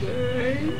thank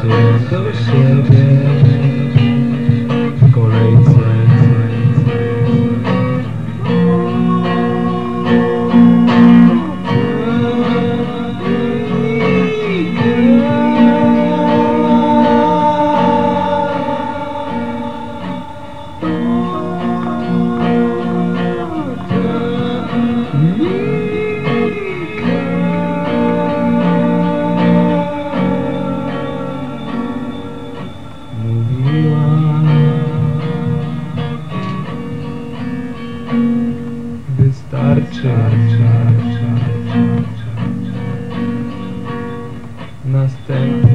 So yourself. tarczy Następny.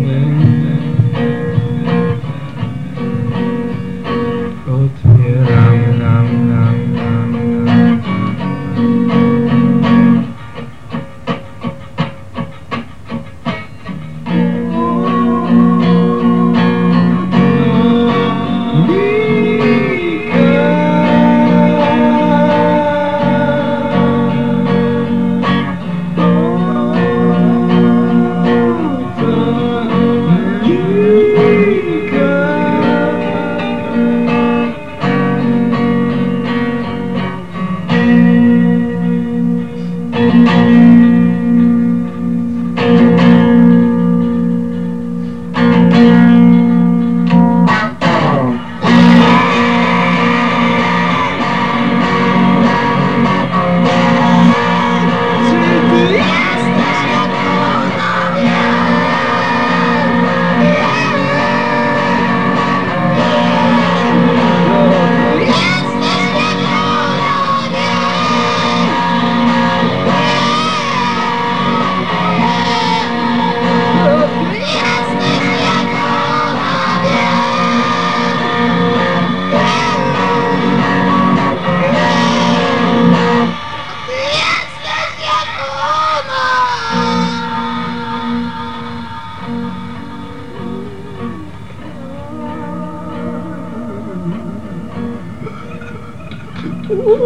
Oh,